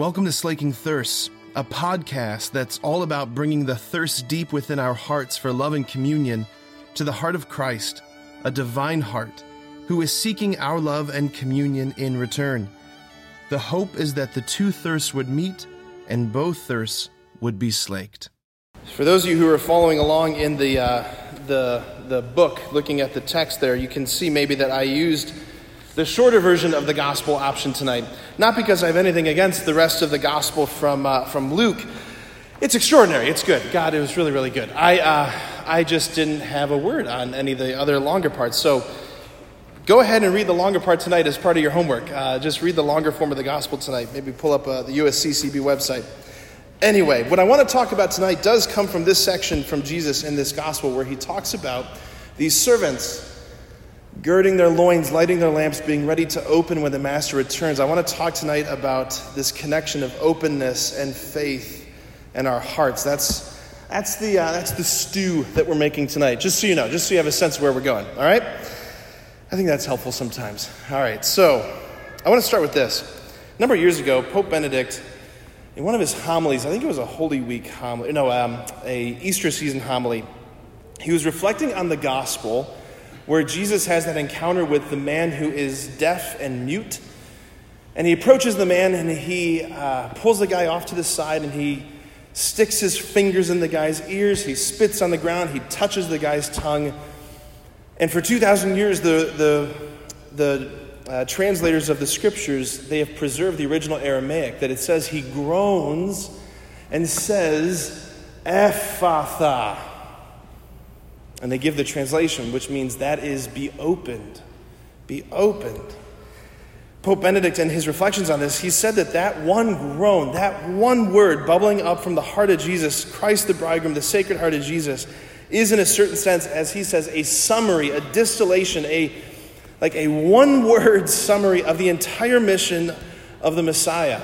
Welcome to Slaking Thirst, a podcast that's all about bringing the thirst deep within our hearts for love and communion to the heart of Christ, a divine heart, who is seeking our love and communion in return. The hope is that the two thirsts would meet and both thirsts would be slaked. For those of you who are following along in the, uh, the, the book, looking at the text there, you can see maybe that I used the shorter version of the gospel option tonight. Not because I have anything against the rest of the gospel from, uh, from Luke. It's extraordinary. It's good. God, it was really, really good. I, uh, I just didn't have a word on any of the other longer parts. So go ahead and read the longer part tonight as part of your homework. Uh, just read the longer form of the gospel tonight. Maybe pull up uh, the USCCB website. Anyway, what I want to talk about tonight does come from this section from Jesus in this gospel where he talks about these servants girding their loins, lighting their lamps, being ready to open when the master returns. I want to talk tonight about this connection of openness and faith in our hearts. That's, that's, the, uh, that's the stew that we're making tonight, just so you know, just so you have a sense of where we're going, all right? I think that's helpful sometimes. All right, so I want to start with this. A number of years ago, Pope Benedict, in one of his homilies, I think it was a Holy Week homily, no, um, a Easter season homily, he was reflecting on the gospel where Jesus has that encounter with the man who is deaf and mute. And he approaches the man and he uh, pulls the guy off to the side and he sticks his fingers in the guy's ears. He spits on the ground. He touches the guy's tongue. And for 2,000 years, the, the, the uh, translators of the scriptures, they have preserved the original Aramaic, that it says he groans and says, Ephphatha. And they give the translation, which means that is be opened. Be opened. Pope Benedict, in his reflections on this, he said that that one groan, that one word bubbling up from the heart of Jesus, Christ the bridegroom, the sacred heart of Jesus, is in a certain sense, as he says, a summary, a distillation, a like a one word summary of the entire mission of the Messiah.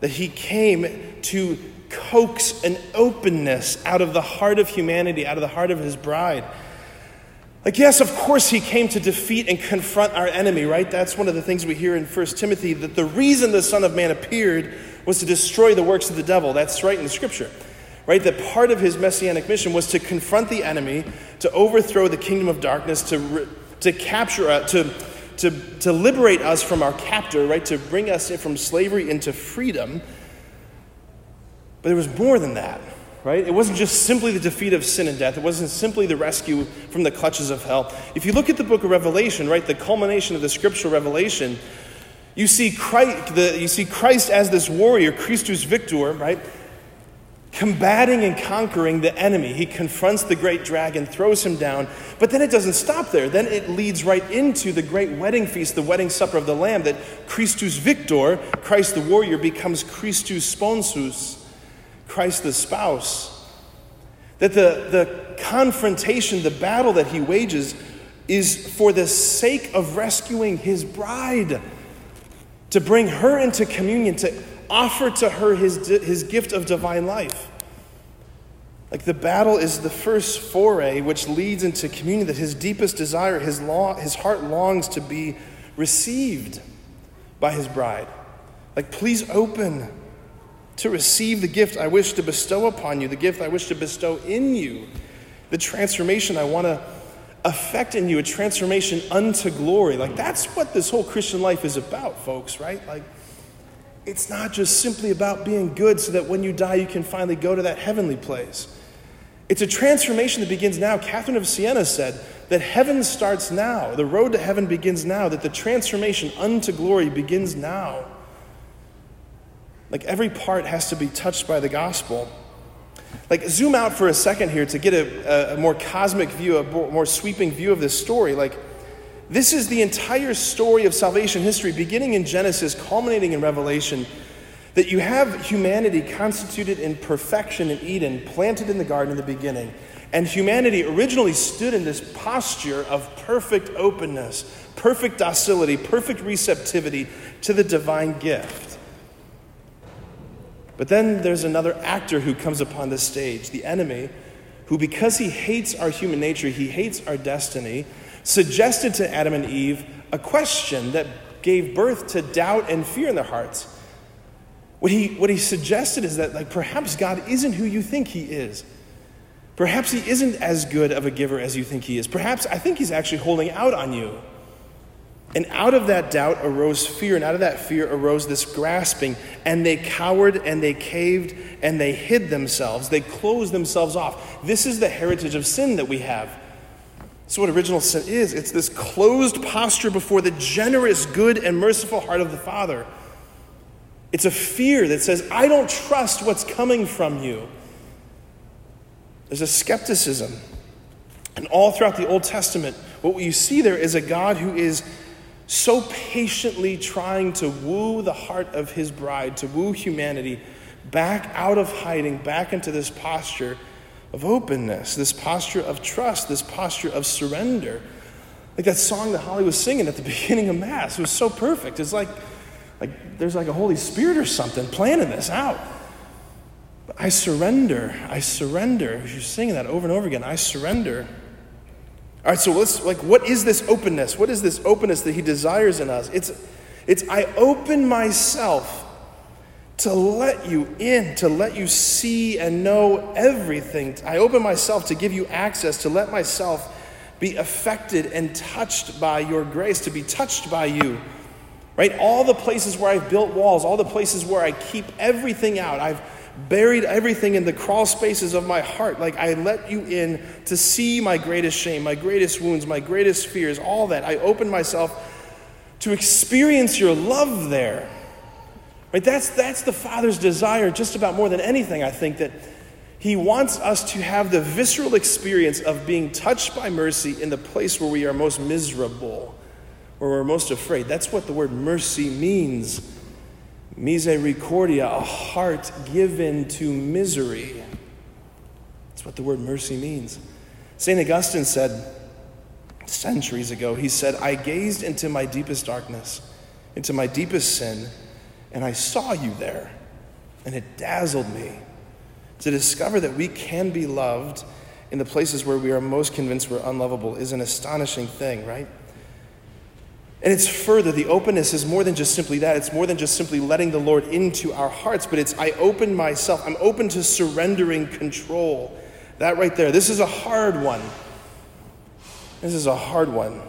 That he came to coax an openness out of the heart of humanity, out of the heart of his bride. Like, yes, of course, he came to defeat and confront our enemy, right? That's one of the things we hear in 1 Timothy that the reason the Son of Man appeared was to destroy the works of the devil. That's right in the scripture, right? That part of his messianic mission was to confront the enemy, to overthrow the kingdom of darkness, to, to capture, uh, to, to, to liberate us from our captor, right? To bring us from slavery into freedom. But there was more than that, right? It wasn't just simply the defeat of sin and death. It wasn't simply the rescue from the clutches of hell. If you look at the book of Revelation, right, the culmination of the scriptural revelation, you see Christ, the, you see Christ as this warrior, Christus Victor, right? Combating and conquering the enemy. He confronts the great dragon, throws him down, but then it doesn't stop there. Then it leads right into the great wedding feast, the wedding supper of the Lamb, that Christus Victor, Christ the warrior, becomes Christus Sponsus, Christ the spouse. That the, the confrontation, the battle that he wages, is for the sake of rescuing his bride, to bring her into communion, to offer to her his, his gift of divine life. Like the battle is the first foray which leads into communion that his deepest desire, his, law, his heart longs to be received by his bride. Like, please open to receive the gift I wish to bestow upon you, the gift I wish to bestow in you, the transformation I want to affect in you, a transformation unto glory. Like that's what this whole Christian life is about, folks, right? Like it's not just simply about being good so that when you die you can finally go to that heavenly place. It's a transformation that begins now. Catherine of Siena said that heaven starts now. The road to heaven begins now, that the transformation unto glory begins now. Like every part has to be touched by the gospel. Like, zoom out for a second here to get a, a more cosmic view, a more sweeping view of this story. Like, this is the entire story of salvation history, beginning in Genesis, culminating in Revelation. That you have humanity constituted in perfection in Eden, planted in the garden in the beginning. And humanity originally stood in this posture of perfect openness, perfect docility, perfect receptivity to the divine gift. But then there's another actor who comes upon the stage, the enemy, who, because he hates our human nature, he hates our destiny, suggested to Adam and Eve a question that gave birth to doubt and fear in their hearts. What he, what he suggested is that like perhaps God isn't who you think he is. Perhaps he isn't as good of a giver as you think he is. Perhaps I think he's actually holding out on you. And out of that doubt arose fear, and out of that fear arose this grasping. And they cowered and they caved and they hid themselves. They closed themselves off. This is the heritage of sin that we have. Is what original sin is it's this closed posture before the generous, good, and merciful heart of the Father. It's a fear that says, I don't trust what's coming from you. There's a skepticism. And all throughout the Old Testament, what you see there is a God who is so patiently trying to woo the heart of his bride, to woo humanity back out of hiding, back into this posture of openness, this posture of trust, this posture of surrender. Like that song that Holly was singing at the beginning of Mass. Was so perfect. It's like, like there's like a Holy Spirit or something planning this out. But I surrender. I surrender. You're singing that over and over again. I surrender. All right, so let's like what is this openness? What is this openness that he desires in us? It's it's I open myself to let you in, to let you see and know everything. I open myself to give you access, to let myself be affected and touched by your grace, to be touched by you. Right? All the places where I've built walls, all the places where I keep everything out, I've buried everything in the crawl spaces of my heart. Like I let you in to see my greatest shame, my greatest wounds, my greatest fears, all that. I open myself to experience your love there. Right? That's, that's the Father's desire, just about more than anything, I think, that He wants us to have the visceral experience of being touched by mercy in the place where we are most miserable, where we're most afraid. That's what the word mercy means. Misericordia, a heart given to misery. That's what the word mercy means. St. Augustine said centuries ago, he said, I gazed into my deepest darkness, into my deepest sin and I saw you there, and it dazzled me to discover that we can be loved in the places where we are most convinced we're unlovable is an astonishing thing, right? And it's further, the openness is more than just simply that. It's more than just simply letting the Lord into our hearts, but it's I open myself. I'm open to surrendering control. That right there. This is a hard one. This is a hard one.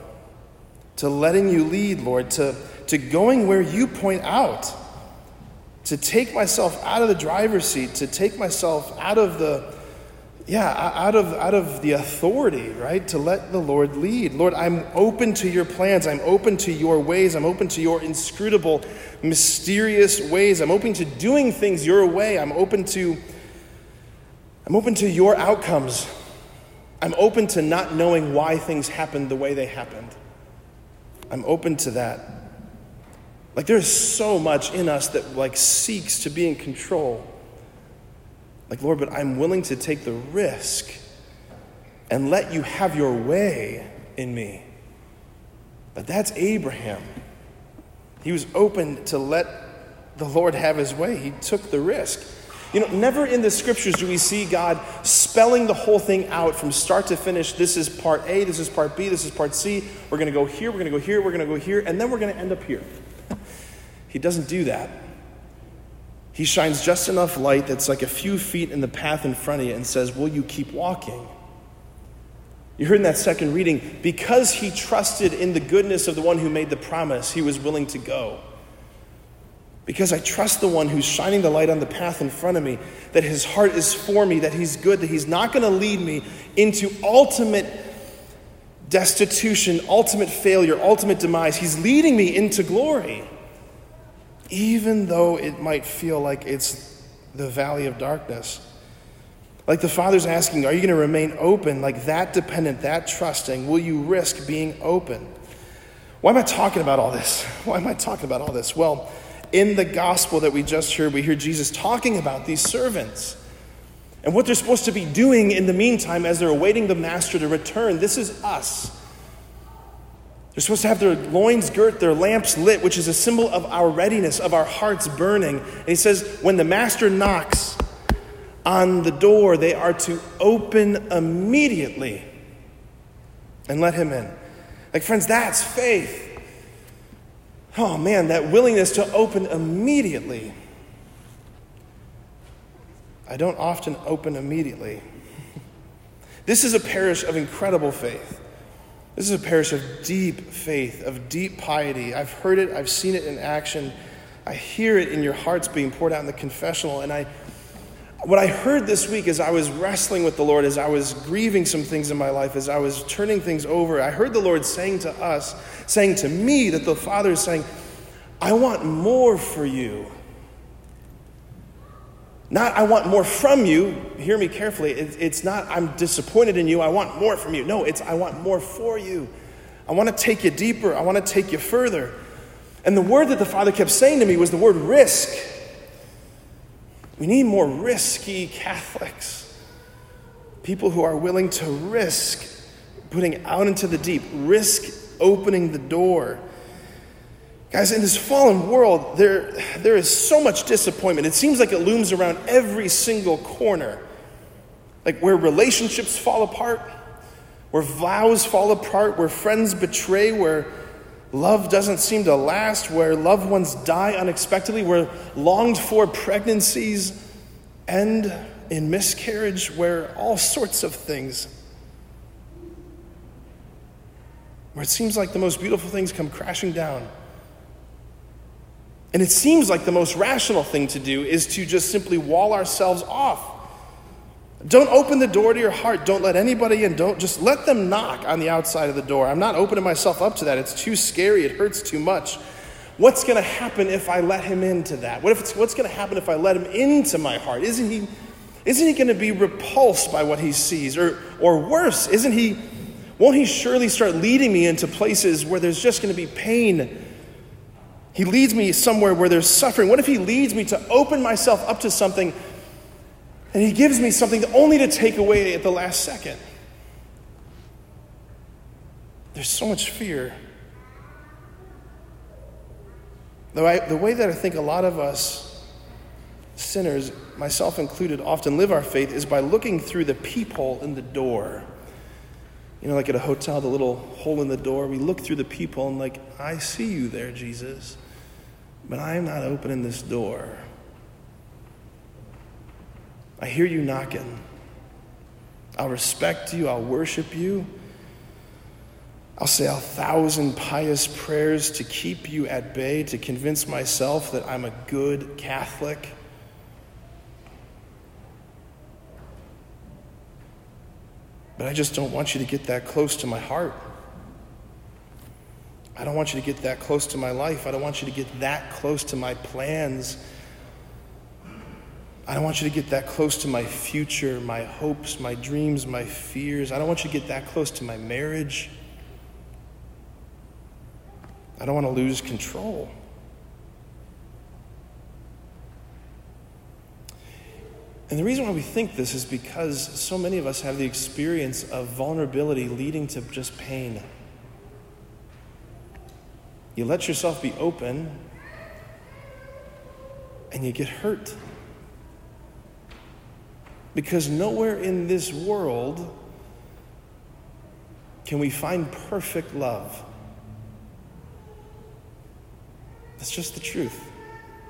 To letting you lead, Lord, to, to going where you point out to take myself out of the driver's seat, to take myself out of the yeah, out of out of the authority, right? To let the Lord lead. Lord, I'm open to your plans. I'm open to your ways. I'm open to your inscrutable, mysterious ways. I'm open to doing things your way. I'm open to I'm open to your outcomes. I'm open to not knowing why things happened the way they happened. I'm open to that. Like there's so much in us that like seeks to be in control. Like, Lord, but I'm willing to take the risk and let you have your way in me. But that's Abraham. He was open to let the Lord have his way. He took the risk. You know, never in the scriptures do we see God spelling the whole thing out from start to finish. This is part A, this is part B, this is part C. We're going to go here, we're going to go here, we're going to go here, and then we're going to end up here. He doesn't do that. He shines just enough light that's like a few feet in the path in front of you and says, Will you keep walking? You heard in that second reading, because he trusted in the goodness of the one who made the promise, he was willing to go. Because I trust the one who's shining the light on the path in front of me, that his heart is for me, that he's good, that he's not going to lead me into ultimate destitution, ultimate failure, ultimate demise. He's leading me into glory even though it might feel like it's the valley of darkness. Like the Father's asking, Are you going to remain open, like that dependent, that trusting? Will you risk being open? Why am I talking about all this? Why am I talking about all this? Well, in the gospel that we just heard, we hear Jesus talking about these servants and what they're supposed to be doing in the meantime as they're awaiting the master to return. This is us. They're supposed to have their loins girt, their lamps lit, which is a symbol of our readiness, of our hearts burning. And he says, when the master knocks on the door, they are to open immediately and let him in. Like, friends, that's faith. Oh man, that willingness to open immediately. I don't often open immediately. This is a parish of incredible faith. This is a parish of deep faith, of deep piety. I've heard it, I've seen it in action. I hear it in your hearts being poured out in the confessional. And I, what I heard this week as I was wrestling with the Lord, as I was grieving some things in my life, as I was turning things over, I heard the Lord saying to us, saying to me, that the Father is saying, I want more for you. Not, I want more from you. Hear me carefully. it's not, I'm disappointed in you. I want more from you. No, it's, I want more for you. I want to take you deeper. I want to take you further. And the word that the Father kept saying to me was the word risk. We need more risky Catholics. People who are willing to risk putting out into the deep, risk opening the door Guys, in this fallen world, there, there is so much disappointment. It seems like it looms around every single corner. Like where relationships fall apart, where vows fall apart, where friends betray, where love doesn't seem to last, where loved ones die unexpectedly, where longed for pregnancies end in miscarriage, where all sorts of things, where it seems like the most beautiful things come crashing down. And it seems like the most rational thing to do is to just simply wall ourselves off. Don't open the door to your heart. Don't let anybody in. Don't just let them knock on the outside of the door. I'm not opening myself up to that. It's too scary. It hurts too much. What's going to happen if I let him into that? What if it's, what's going to happen if I let him into my heart? Isn't he, isn't he going to be repulsed by what he sees? Or, or worse, isn't he, won't he surely start leading me into places where there's just going to be pain he leads me somewhere where there's suffering. What if He leads me to open myself up to something and He gives me something only to take away at the last second? There's so much fear. The the way that I think a lot of us sinners, myself included, often live our faith is by looking through the peephole in the door. You know, like at a hotel, the little hole in the door, we look through the peephole and, like, I see you there, Jesus. But I am not opening this door. I hear you knocking. I'll respect you. I'll worship you. I'll say a thousand pious prayers to keep you at bay, to convince myself that I'm a good Catholic. But I just don't want you to get that close to my heart. I don't want you to get that close to my life. I don't want you to get that close to my plans. I don't want you to get that close to my future, my hopes, my dreams, my fears. I don't want you to get that close to my marriage. I don't want to lose control. And the reason why we think this is because so many of us have the experience of vulnerability leading to just pain. You let yourself be open and you get hurt. Because nowhere in this world can we find perfect love. That's just the truth.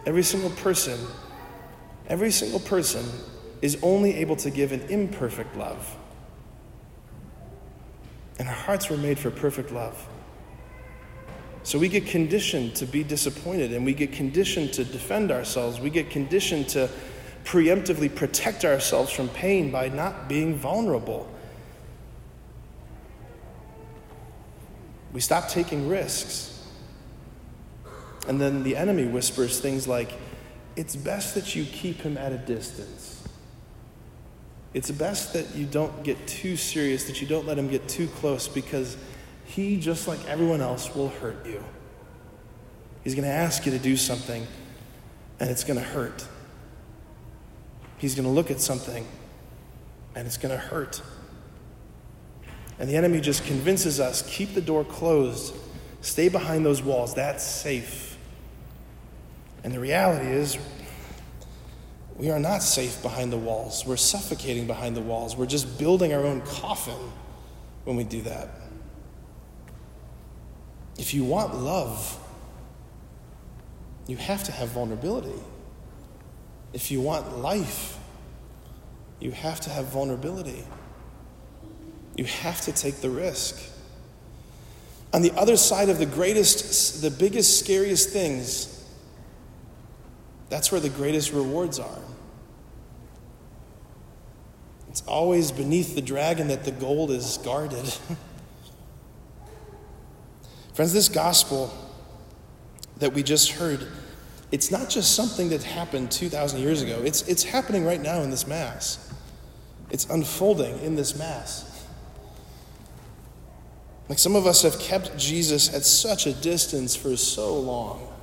Every single person, every single person is only able to give an imperfect love. And our hearts were made for perfect love. So we get conditioned to be disappointed and we get conditioned to defend ourselves. We get conditioned to preemptively protect ourselves from pain by not being vulnerable. We stop taking risks. And then the enemy whispers things like, it's best that you keep him at a distance. It's best that you don't get too serious, that you don't let him get too close because he, just like everyone else, will hurt you. He's going to ask you to do something, and it's going to hurt. He's going to look at something, and it's going to hurt. And the enemy just convinces us keep the door closed, stay behind those walls. That's safe. And the reality is, we are not safe behind the walls. We're suffocating behind the walls. We're just building our own coffin when we do that. If you want love, you have to have vulnerability. If you want life, You have to have vulnerability. You have to take the risk. On the other side of the greatest, the biggest, scariest things, that's where the greatest rewards are. It's always beneath the dragon that the gold is guarded. Friends, this gospel that we just heard, it's not just something that happened 2,000 years ago, it's, it's happening right now in this Mass. It's unfolding in this Mass. Like some of us have kept Jesus at such a distance for so long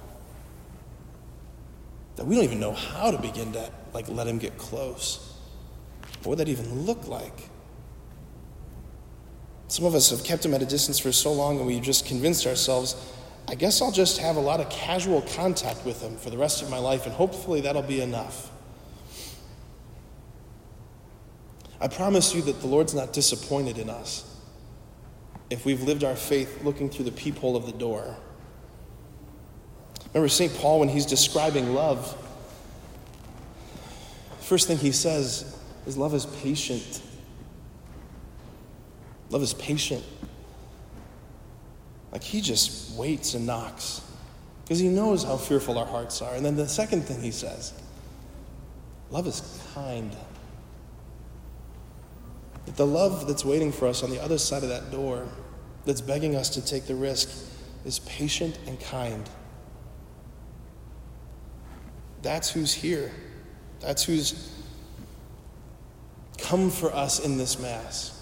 that we don't even know how to begin to like let him get close. What would that even look like? Some of us have kept him at a distance for so long and we've just convinced ourselves, I guess I'll just have a lot of casual contact with him for the rest of my life and hopefully that'll be enough. I promise you that the Lord's not disappointed in us if we've lived our faith looking through the peephole of the door. Remember St. Paul, when he's describing love, first thing he says is love is patient. Love is patient. Like he just waits and knocks because he knows how fearful our hearts are. And then the second thing he says love is kind. That the love that's waiting for us on the other side of that door, that's begging us to take the risk, is patient and kind. That's who's here. That's who's come for us in this Mass.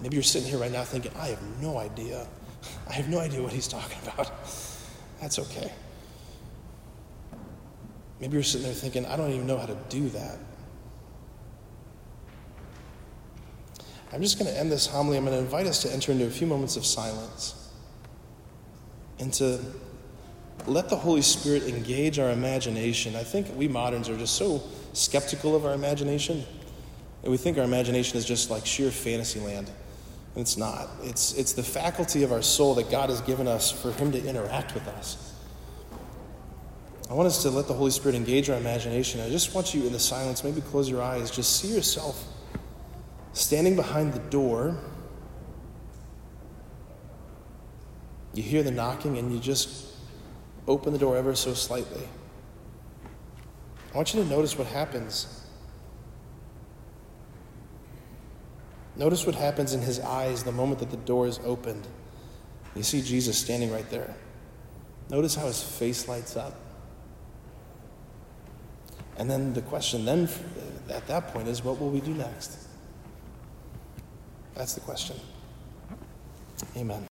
Maybe you're sitting here right now thinking, I have no idea. I have no idea what he's talking about. That's okay. Maybe you're sitting there thinking, I don't even know how to do that. I'm just going to end this homily. I'm going to invite us to enter into a few moments of silence and to let the Holy Spirit engage our imagination. I think we moderns are just so skeptical of our imagination. And we think our imagination is just like sheer fantasy land. It's not. It's, it's the faculty of our soul that God has given us for Him to interact with us. I want us to let the Holy Spirit engage our imagination. I just want you in the silence, maybe close your eyes, just see yourself standing behind the door. You hear the knocking and you just open the door ever so slightly. I want you to notice what happens. Notice what happens in his eyes the moment that the door is opened. You see Jesus standing right there. Notice how his face lights up. And then the question then at that point is what will we do next? That's the question. Amen.